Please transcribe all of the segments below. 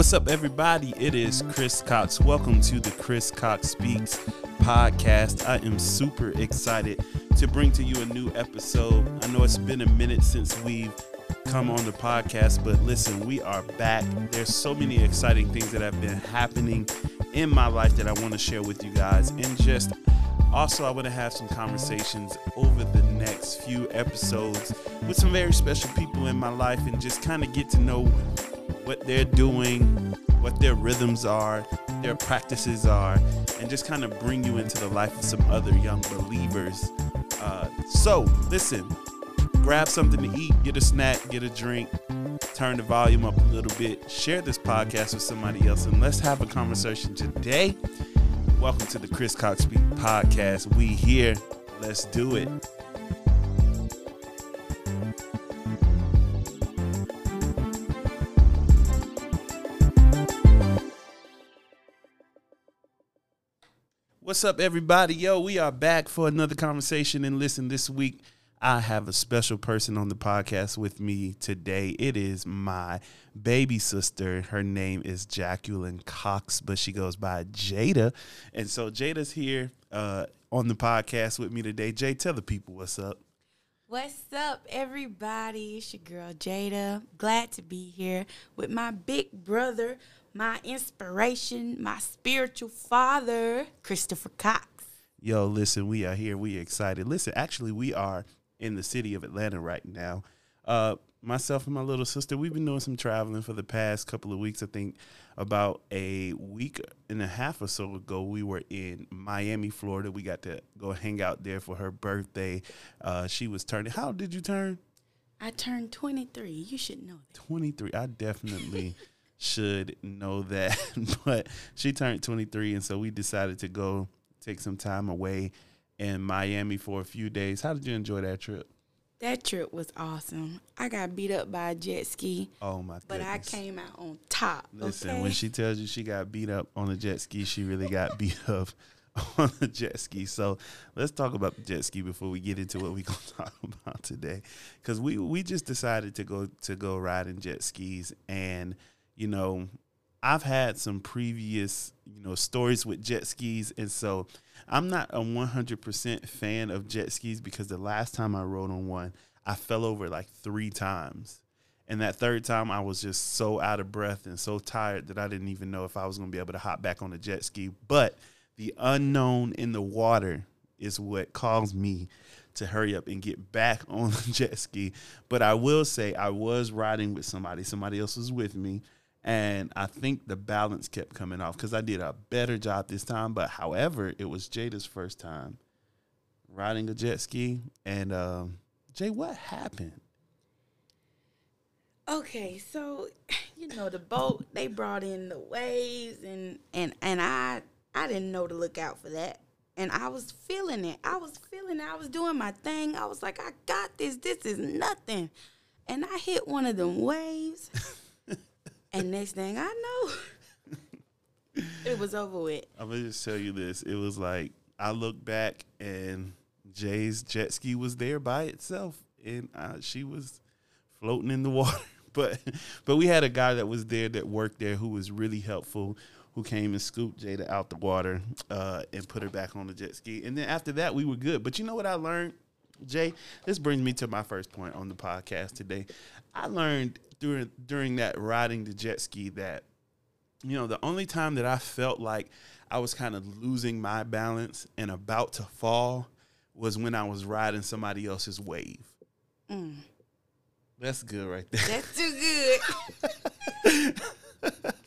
What's up, everybody? It is Chris Cox. Welcome to the Chris Cox Speaks podcast. I am super excited to bring to you a new episode. I know it's been a minute since we've come on the podcast, but listen, we are back. There's so many exciting things that have been happening in my life that I want to share with you guys. And just also, I want to have some conversations over the next few episodes with some very special people in my life and just kind of get to know what they're doing, what their rhythms are, their practices are, and just kind of bring you into the life of some other young believers. Uh, so, listen, grab something to eat, get a snack, get a drink, turn the volume up a little bit, share this podcast with somebody else, and let's have a conversation today. Welcome to the Chris Cox Speak podcast. We here. Let's do it. What's up, everybody? Yo, we are back for another conversation. And listen, this week I have a special person on the podcast with me today. It is my baby sister. Her name is Jacqueline Cox, but she goes by Jada. And so Jada's here uh, on the podcast with me today. Jay, tell the people what's up. What's up, everybody? It's your girl Jada. Glad to be here with my big brother, my inspiration, my spiritual father, Christopher Cox. Yo, listen, we are here. We are excited. Listen, actually, we are in the city of Atlanta right now. Uh, myself and my little sister, we've been doing some traveling for the past couple of weeks. I think about a week and a half or so ago, we were in Miami, Florida. We got to go hang out there for her birthday. Uh, she was turning. How did you turn? I turned 23. You should know that. 23. I definitely should know that. but she turned 23, and so we decided to go take some time away in Miami for a few days. How did you enjoy that trip? That trip was awesome. I got beat up by a jet ski. Oh my But I came out on top. Listen, okay? when she tells you she got beat up on a jet ski, she really got beat up on the jet ski. So let's talk about the jet ski before we get into what we're gonna talk about today. Cause we we just decided to go to go riding jet skis and you know, I've had some previous, you know, stories with jet skis and so I'm not a 100% fan of jet skis because the last time I rode on one, I fell over like 3 times. And that third time, I was just so out of breath and so tired that I didn't even know if I was going to be able to hop back on the jet ski. But the unknown in the water is what caused me to hurry up and get back on the jet ski. But I will say, I was riding with somebody, somebody else was with me. And I think the balance kept coming off because I did a better job this time. But however, it was Jada's first time riding a jet ski. And um, Jay, what happened? Okay, so you know the boat they brought in the waves and and and I I didn't know to look out for that. And I was feeling it. I was feeling it. I was doing my thing. I was like, I got this. This is nothing. And I hit one of them waves. and next thing I know, it was over with. I'm gonna just tell you this. It was like I look back and Jay's jet ski was there by itself, and she was floating in the water. But but we had a guy that was there that worked there who was really helpful, who came and scooped Jada out the water uh, and put her back on the jet ski. And then after that, we were good. But you know what I learned, Jay? This brings me to my first point on the podcast today. I learned during during that riding the jet ski that you know the only time that I felt like I was kind of losing my balance and about to fall was when I was riding somebody else's wave. Mm, That's good right there. that's too good.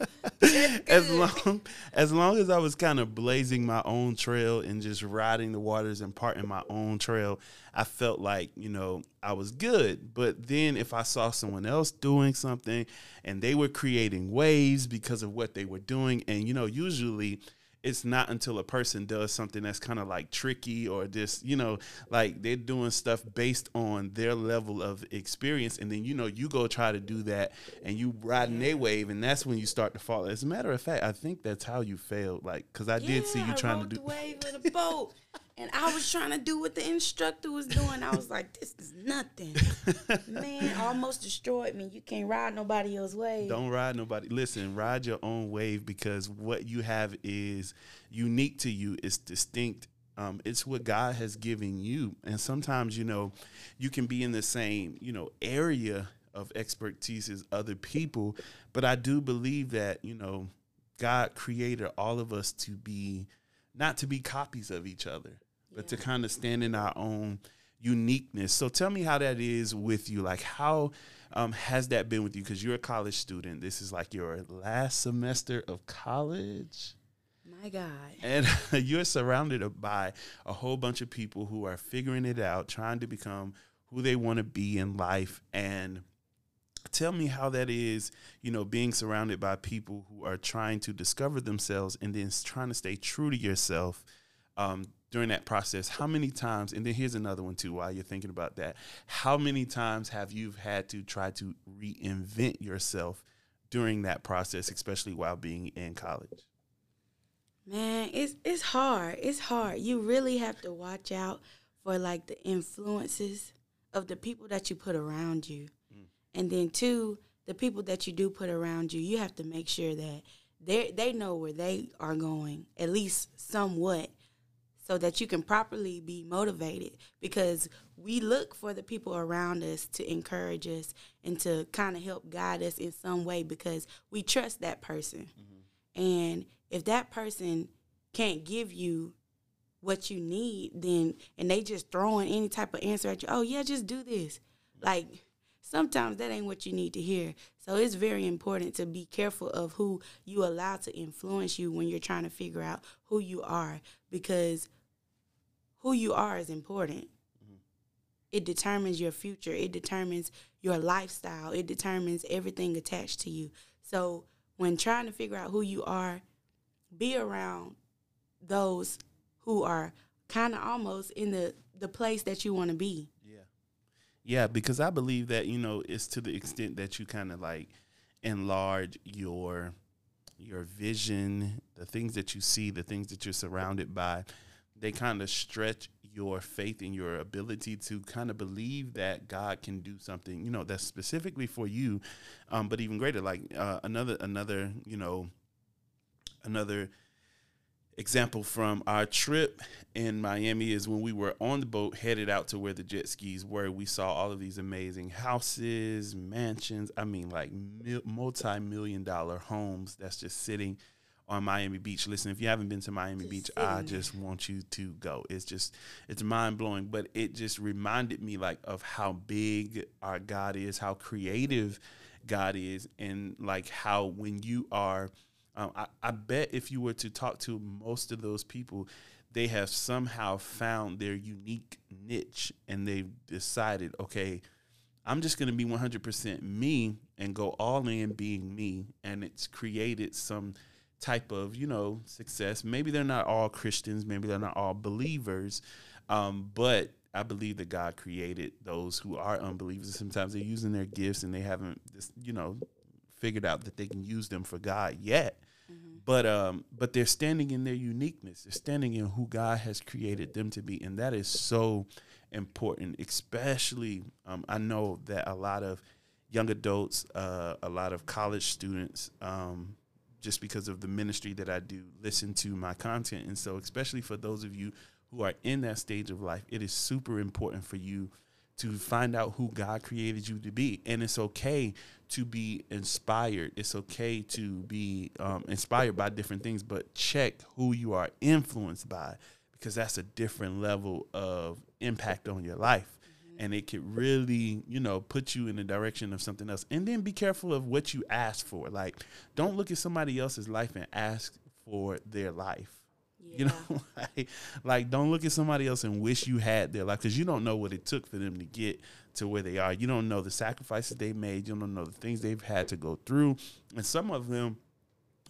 as long as long as I was kind of blazing my own trail and just riding the waters and parting my own trail, I felt like you know I was good. But then if I saw someone else doing something and they were creating waves because of what they were doing, and you know usually it's not until a person does something that's kind of like tricky or just you know like they're doing stuff based on their level of experience and then you know you go try to do that and you riding their wave and that's when you start to fall. As a matter of fact i think that's how you failed like because i did see you I trying to do the wave of the boat, And I was trying to do what the instructor was doing. I was like, this is nothing. Man, almost destroyed me. You can't ride nobody else's wave. Don't ride nobody. Listen, ride your own wave because what you have is unique to you. It's distinct. Um, it's what God has given you. And sometimes, you know, you can be in the same, you know, area of expertise as other people. But I do believe that, you know, God created all of us to be not to be copies of each other, but to kind of stand in our own uniqueness. So tell me how that is with you. Like, how um, has that been with you? Because you're a college student. This is like your last semester of college. My God. And you're surrounded by a whole bunch of people who are figuring it out, trying to become who they want to be in life. And tell me how that is, you know, being surrounded by people who are trying to discover themselves and then trying to stay true to yourself um, during that process. How many times, and then here's another one too, while you're thinking about that, how many times have you had to try to reinvent yourself during that process, especially while being in college? Man, it's it's hard. It's hard. You really have to watch out for like the influences of the people that you put around you. And then two, the people that you do put around you, you have to make sure that they they know where they are going, at least somewhat, so that you can properly be motivated. Because we look for the people around us to encourage us and to kind of help guide us in some way because we trust that person. Mm-hmm. And if that person can't give you what you need, then and they just throwing any type of answer at you, oh yeah, just do this. Like sometimes that ain't what you need to hear. So it's very important to be careful of who you allow to influence you when you're trying to figure out who you are because who you are is important. Mm-hmm. It determines your future, it determines your lifestyle, it determines everything attached to you. So when trying to figure out who you are, be around those who are kind of almost in the the place that you want to be. Yeah, because I believe that you know it's to the extent that you kind of like enlarge your your vision, the things that you see, the things that you're surrounded by, they kind of stretch your faith and your ability to kind of believe that God can do something, you know, that's specifically for you, um, but even greater. Like uh, another another you know another example from our trip in Miami is when we were on the boat headed out to where the jet skis were. We saw all of these amazing houses, mansions. I mean, like multi million dollar homes that's just sitting on Miami Beach. Listen, if you haven't been to Miami Beach, I just want you to go. It's just it's mind blowing, but it just reminded me like of how big our God is, how creative God is, and like how when you are um, I, I bet if you were to talk to most of those people, they have somehow found their unique niche and they've decided, okay, I'm just going to be 100% me and go all in being me. And it's created some type of, you know, success. Maybe they're not all Christians, maybe they're not all believers, um, but I believe that God created those who are unbelievers. Sometimes they're using their gifts and they haven't, you know, figured out that they can use them for God yet. But um, but they're standing in their uniqueness. They're standing in who God has created them to be, and that is so important. Especially, um, I know that a lot of young adults, uh, a lot of college students, um, just because of the ministry that I do, listen to my content, and so especially for those of you who are in that stage of life, it is super important for you to find out who God created you to be. And it's okay to be inspired. It's okay to be um, inspired by different things, but check who you are influenced by because that's a different level of impact on your life. Mm-hmm. And it could really, you know, put you in the direction of something else. And then be careful of what you ask for. Like, don't look at somebody else's life and ask for their life yeah. You know, like, like don't look at somebody else and wish you had their life because you don't know what it took for them to get to where they are. You don't know the sacrifices they made. You don't know the things they've had to go through, and some of them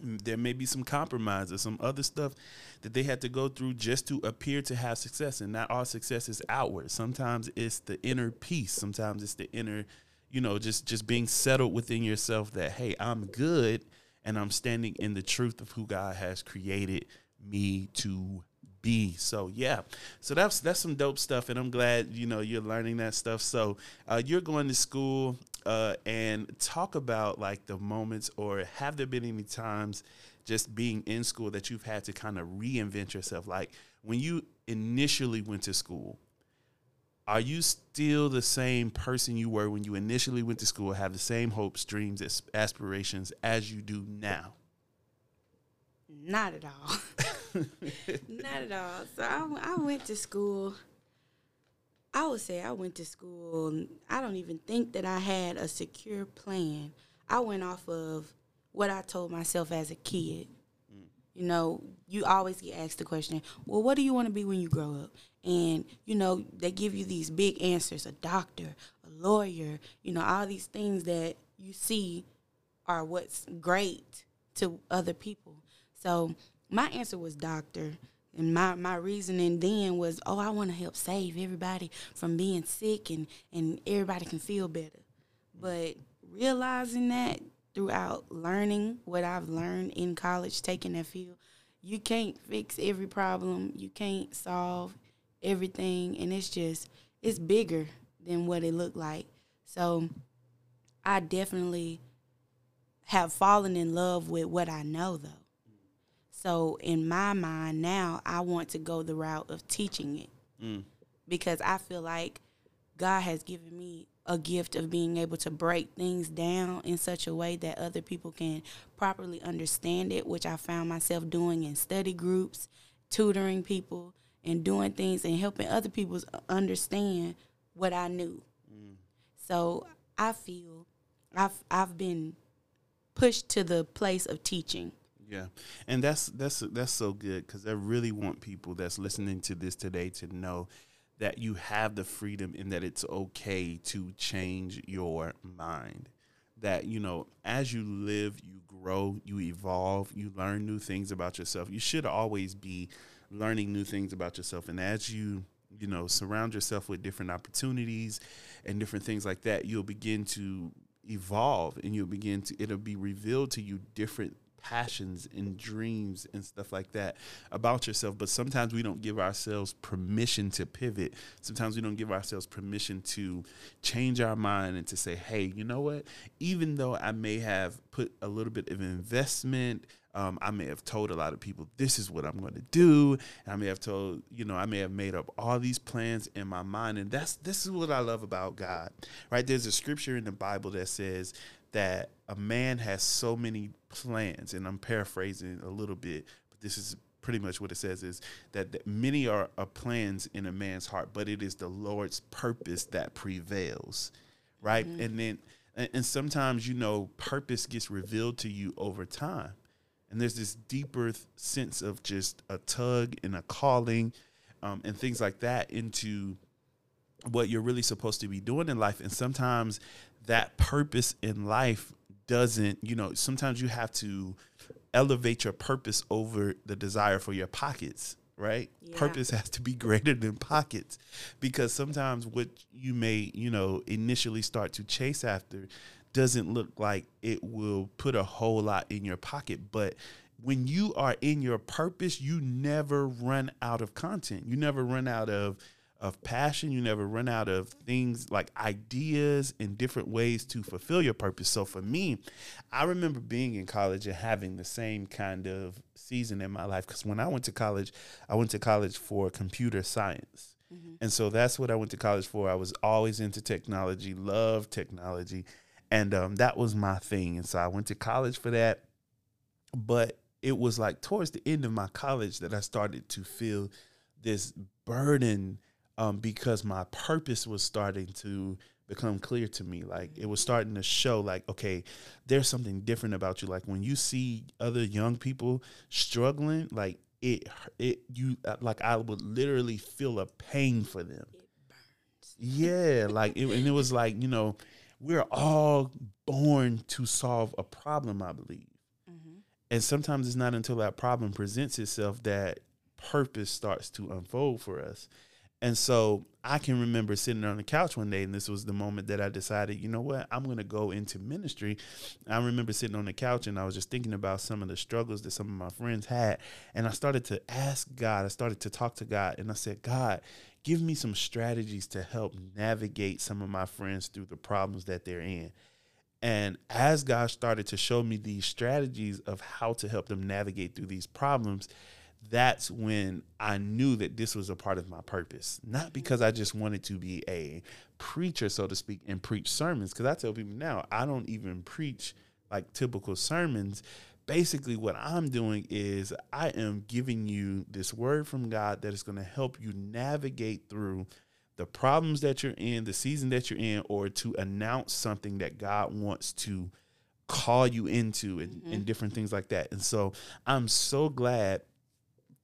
there may be some compromise or some other stuff that they had to go through just to appear to have success. And not all success is outward. Sometimes it's the inner peace. Sometimes it's the inner, you know, just just being settled within yourself that hey, I'm good and I'm standing in the truth of who God has created me to be. So yeah, so that's that's some dope stuff, and I'm glad you know you're learning that stuff. So uh, you're going to school, uh, and talk about like the moments, or have there been any times just being in school that you've had to kind of reinvent yourself, like when you initially went to school. Are you still the same person you were when you initially went to school? Have the same hopes, dreams, aspirations as you do now? Not at all. Not at all. So I, I went to school. I would say I went to school. I don't even think that I had a secure plan. I went off of what I told myself as a kid. Mm. You know, you always get asked the question, well, what do you want to be when you grow up? And, you know, they give you these big answers a doctor, a lawyer, you know, all these things that you see are what's great to other people. So my answer was doctor. And my, my reasoning then was, oh, I want to help save everybody from being sick and, and everybody can feel better. But realizing that throughout learning what I've learned in college, taking that field, you can't fix every problem. You can't solve everything. And it's just, it's bigger than what it looked like. So I definitely have fallen in love with what I know, though. So in my mind now, I want to go the route of teaching it mm. because I feel like God has given me a gift of being able to break things down in such a way that other people can properly understand it, which I found myself doing in study groups, tutoring people, and doing things and helping other people understand what I knew. Mm. So I feel I've I've been pushed to the place of teaching. Yeah, and that's that's that's so good because I really want people that's listening to this today to know that you have the freedom and that it's okay to change your mind. That you know, as you live, you grow, you evolve, you learn new things about yourself. You should always be learning new things about yourself, and as you you know surround yourself with different opportunities and different things like that, you'll begin to evolve and you'll begin to it'll be revealed to you different passions and dreams and stuff like that about yourself. But sometimes we don't give ourselves permission to pivot. Sometimes we don't give ourselves permission to change our mind and to say, hey, you know what? Even though I may have put a little bit of investment, um, I may have told a lot of people this is what I'm going to do. I may have told, you know, I may have made up all these plans in my mind, and that's this is what I love about God, right? There's a scripture in the Bible that says that a man has so many plans, and I'm paraphrasing a little bit, but this is pretty much what it says is that, that many are, are, plans in a man's heart, but it is the Lord's purpose that prevails, right? Mm-hmm. And then, and, and sometimes you know, purpose gets revealed to you over time, and there's this deeper th- sense of just a tug and a calling, um, and things like that into what you're really supposed to be doing in life. And sometimes that purpose in life doesn't, you know, sometimes you have to elevate your purpose over the desire for your pockets, right? Yeah. Purpose has to be greater than pockets because sometimes what you may, you know, initially start to chase after doesn't look like it will put a whole lot in your pocket, but when you are in your purpose, you never run out of content. You never run out of of passion. You never run out of things like ideas and different ways to fulfill your purpose. So for me, I remember being in college and having the same kind of season in my life. Because when I went to college, I went to college for computer science. Mm-hmm. And so that's what I went to college for. I was always into technology, loved technology. And um, that was my thing. And so I went to college for that. But it was like towards the end of my college that I started to feel this burden um, because my purpose was starting to become clear to me. Like it was starting to show, like, okay, there's something different about you. Like when you see other young people struggling, like it, it, you, uh, like I would literally feel a pain for them. Yeah, like, it, and it was like, you know, we're all born to solve a problem, I believe. Mm-hmm. And sometimes it's not until that problem presents itself that purpose starts to unfold for us. And so I can remember sitting on the couch one day, and this was the moment that I decided, you know what, I'm going to go into ministry. I remember sitting on the couch and I was just thinking about some of the struggles that some of my friends had. And I started to ask God, I started to talk to God, and I said, God, give me some strategies to help navigate some of my friends through the problems that they're in. And as God started to show me these strategies of how to help them navigate through these problems, that's when I knew that this was a part of my purpose. Not because I just wanted to be a preacher, so to speak, and preach sermons. Because I tell people now, I don't even preach like typical sermons. Basically, what I'm doing is I am giving you this word from God that is going to help you navigate through the problems that you're in, the season that you're in, or to announce something that God wants to call you into and, mm-hmm. and different things like that. And so I'm so glad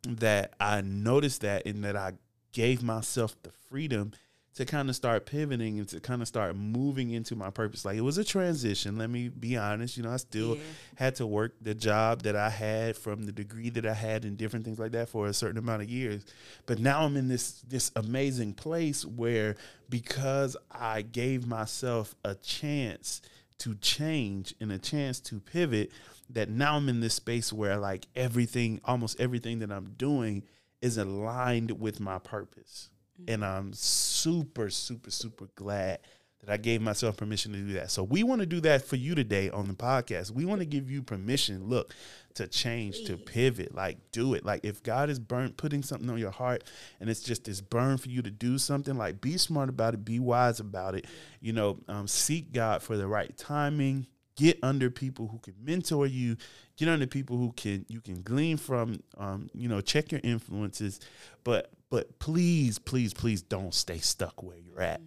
that I noticed that and that I gave myself the freedom to kind of start pivoting and to kind of start moving into my purpose. Like it was a transition, let me be honest. You know, I still yeah. had to work the job that I had from the degree that I had and different things like that for a certain amount of years. But now I'm in this this amazing place where because I gave myself a chance to change and a chance to pivot, that now I'm in this space where like everything, almost everything that I'm doing is aligned with my purpose. Mm. And I'm super, super, super glad that I gave myself permission to do that. So we want to do that for you today on the podcast. We want to give you permission, look, to change, to pivot, like do it. Like if God is burnt putting something on your heart and it's just this burn for you to do something, like be smart about it, be wise about it. You know, um, seek God for the right timing. Get under people who can mentor you. Get under people who can you can glean from. Um, you know, check your influences, but but please, please, please don't stay stuck where you're at.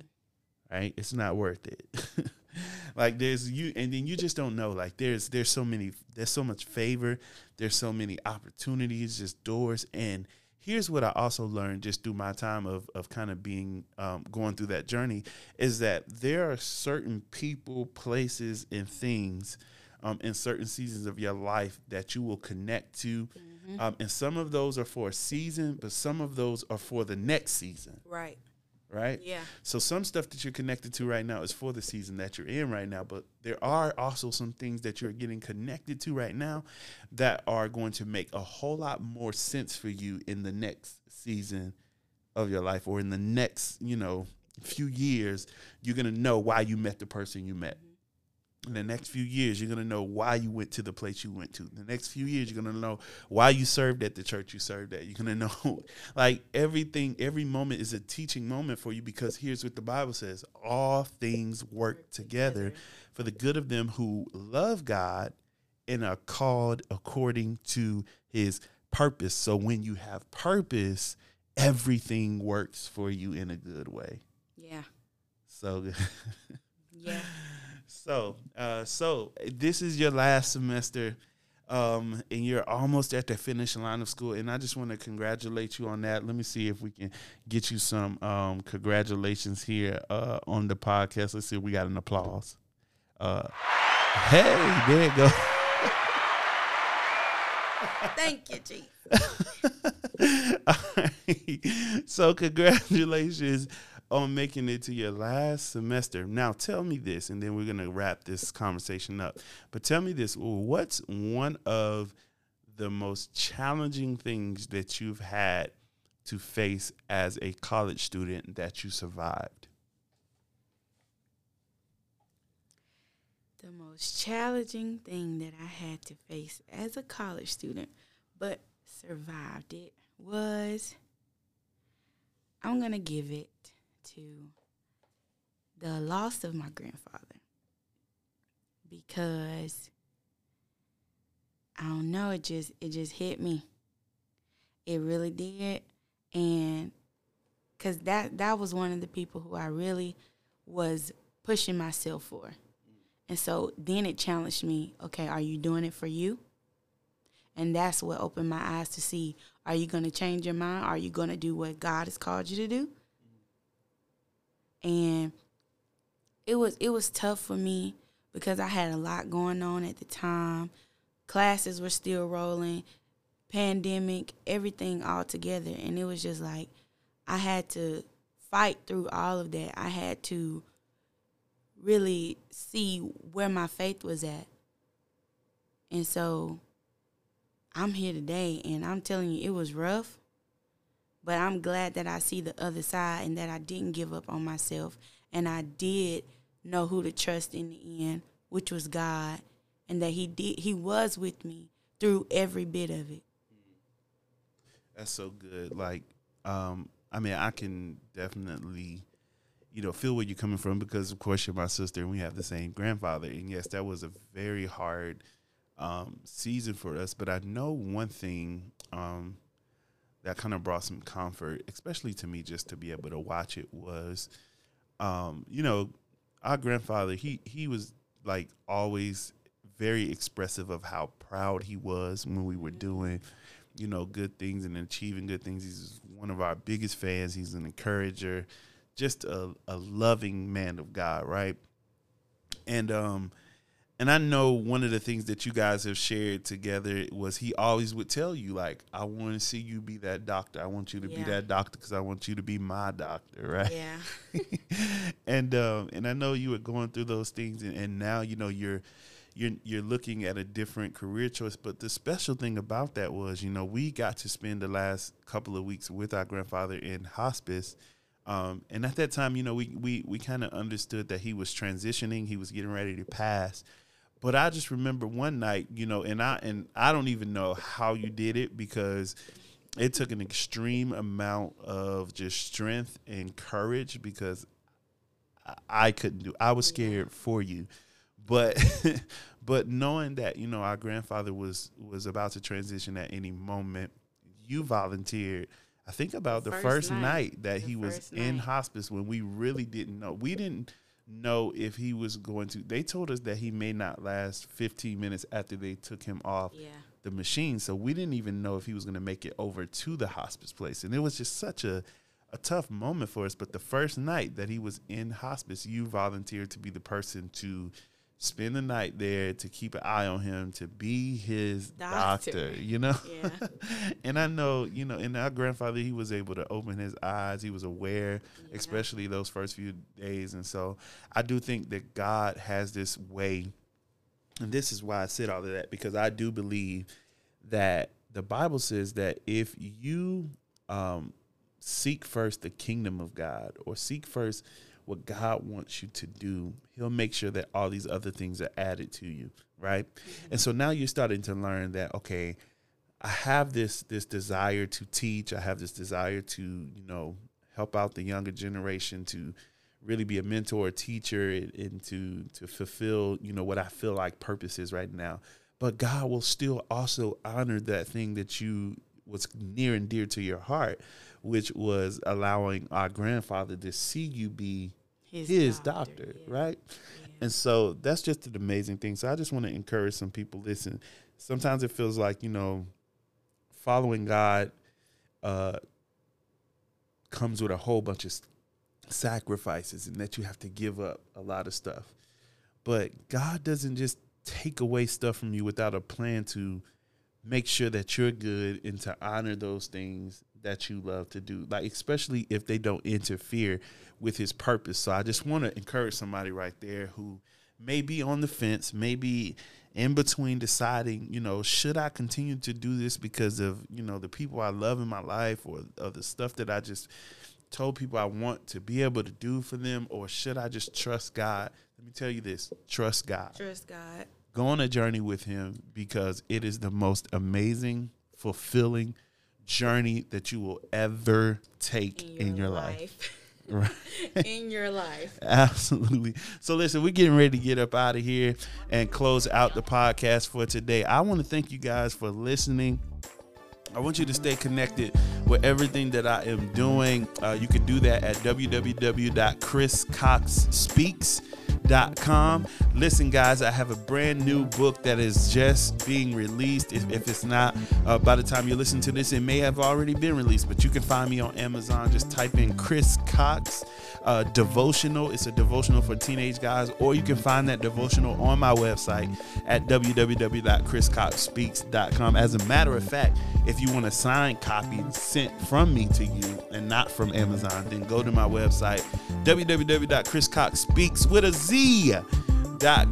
Right? It's not worth it. like there's you and then you just don't know. Like there's there's so many there's so much favor, there's so many opportunities, just doors. And here's what I also learned just through my time of of kind of being um, going through that journey is that there are certain people, places, and things um, in certain seasons of your life that you will connect to. Mm-hmm. Um, and some of those are for a season, but some of those are for the next season. Right. Right? Yeah. So some stuff that you're connected to right now is for the season that you're in right now, but there are also some things that you're getting connected to right now that are going to make a whole lot more sense for you in the next season of your life or in the next, you know, few years. You're going to know why you met the person you met. Mm-hmm in the next few years, you're gonna know why you went to the place you went to. In the next few years, you're gonna know why you served at the church you served at. You're gonna know, like everything, every moment is a teaching moment for you because here's what the Bible says: all things work together for the good of them who love God and are called according to His purpose. So when you have purpose, everything works for you in a good way. Yeah. So. Good. Yeah. So, uh, so this is your last semester, um, and you're almost at the finish line of school. And I just want to congratulate you on that. Let me see if we can get you some um, congratulations here uh, on the podcast. Let's see if we got an applause. Uh, hey, there you go. Thank you, Chief. So, congratulations on making it to your last semester. Now, tell me this, and then we're going to wrap this conversation up. But tell me this what's one of the most challenging things that you've had to face as a college student that you survived? The most challenging thing that I had to face as a college student, but survived it, was I'm going to give it to the loss of my grandfather because I don't know, it just it just hit me. It really did, and because that that was one of the people who I really was pushing myself for, and so then it challenged me. Okay, are you doing it for you? And that's what opened my eyes to see: Are you going to change your mind? Are you going to do what God has called you to do? And it was it was tough for me because I had a lot going on at the time. Classes were still rolling, pandemic, everything all together, and it was just like I had to fight through all of that, I had to really see where my faith was at. And so I'm here today and I'm telling you it was rough, but I'm glad that I see the other side and that I didn't give up on myself and I did know who to trust in the end, which was God, and that he did he was with me through every bit of it. That's so good. Like, um, I mean, I can definitely, you know, feel where you're coming from because, of course, you're my sister and we have the same grandfather. And yes, that was a very hard um, season for us. But I know one thing um, that kind of brought some comfort, especially to me, just to be able to watch it was, um, you know, our grandfather. He he was like always very expressive of how proud he was when we were doing you know, good things and achieving good things. He's one of our biggest fans. He's an encourager, just a, a loving man of God, right? And um and I know one of the things that you guys have shared together was he always would tell you like, I want to see you be that doctor. I want you to Yeah. be that doctor because I want you to be my doctor, right? Yeah. and um, and I know you were going through those things, and, and now you know you're you're you're looking at a different career choice. But the special thing about that was, you know, we got to spend the last couple of weeks with our grandfather in hospice. Um, and at that time, you know, we we we kind of understood that he was transitioning, he was getting ready to pass. But I just remember one night, you know, and I and I don't even know how you did it because it took an extreme amount of just strength and courage because I- couldn't do. I was scared for you, but but knowing that you know our grandfather was was about to transition at any moment, you volunteered. I think about the first first, night. night, that The he was first in hospice when we really didn't know. We didn't know if he was going to. They told us that he may not last 15 minutes after they took him off Yeah. the machine. So we didn't even know if he was going to make it over to the hospice place. And it was just such a, a tough moment for us. But the first night that he was in hospice, you volunteered to be the person to spend the night there, to keep an eye on him, to be his doctor, Doctor. you know? Yeah. and I know, you know, and our grandfather, he was able to open his eyes. He was aware, Yeah. especially those first few days. And so I do think that God has this way and this is why I said all of that because I do believe that the Bible says that if you um, seek first the kingdom of God or seek first what God wants you to do, He'll make sure that all these other things are added to you, right? And so now you're starting to learn that okay, I have this this desire to teach. I have this desire to you know help out the younger generation to really be a mentor, a teacher, and, and to to fulfill you know what I feel like purpose is right now. But God will still also honor that thing that you was near and dear to your heart, which was allowing our grandfather to see you be his, doctor, yeah. right? Yeah. And so that's just an amazing thing. So I just want to encourage some people. Listen, sometimes it feels like you know, following God uh, comes with a whole bunch of sacrifices, and that you have to give up a lot of stuff. But God doesn't just take away stuff from you without a plan to make sure that you're good and to honor those things that you love to do. Like especially if they don't interfere with his purpose. So I just want to encourage somebody right there who may be on the fence, maybe in between deciding, you know, should I continue to do this because of, you know, the people I love in my life or, or the stuff that I just told people I want to be able to do for them or should I just trust God? Let me tell you this, trust God Trust God. Go on a journey with him because it is the most amazing, fulfilling journey that you will ever take in your, life. Right. in your life. Absolutely. So listen, we're getting ready to get up out of here and close out the podcast for today. I want to thank you guys for listening. I want you to stay connected with everything that I am doing. Uh, you can do that at www.chriscoxspeaks.com. Listen, guys, I have a brand new book that is just being released. If, if it's not, uh, by the time you listen to this, it may have already been released, but you can find me on Amazon. Just type in Chris Cox uh, devotional. It's a devotional for teenage guys, or you can find that devotional on my website at www.chriscoxspeaks.com. As a matter of fact, if you want a signed copy sent from me to you and not from Amazon, then go to my website www.chriscoxspeaks with a Z.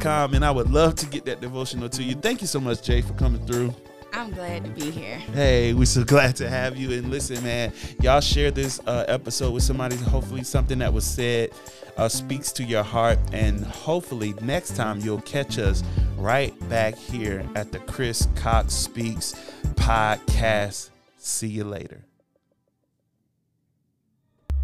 Com, and I would love to get that devotional to you. Thank you so much, Jay, for coming through. I'm glad to be here. Hey, we're so glad to have you. And listen, man, y'all share this uh, episode with somebody. Hopefully, something that was said uh, speaks to your heart. And hopefully, next time you'll catch us right back here at the Chris Cox Speaks podcast. See you later.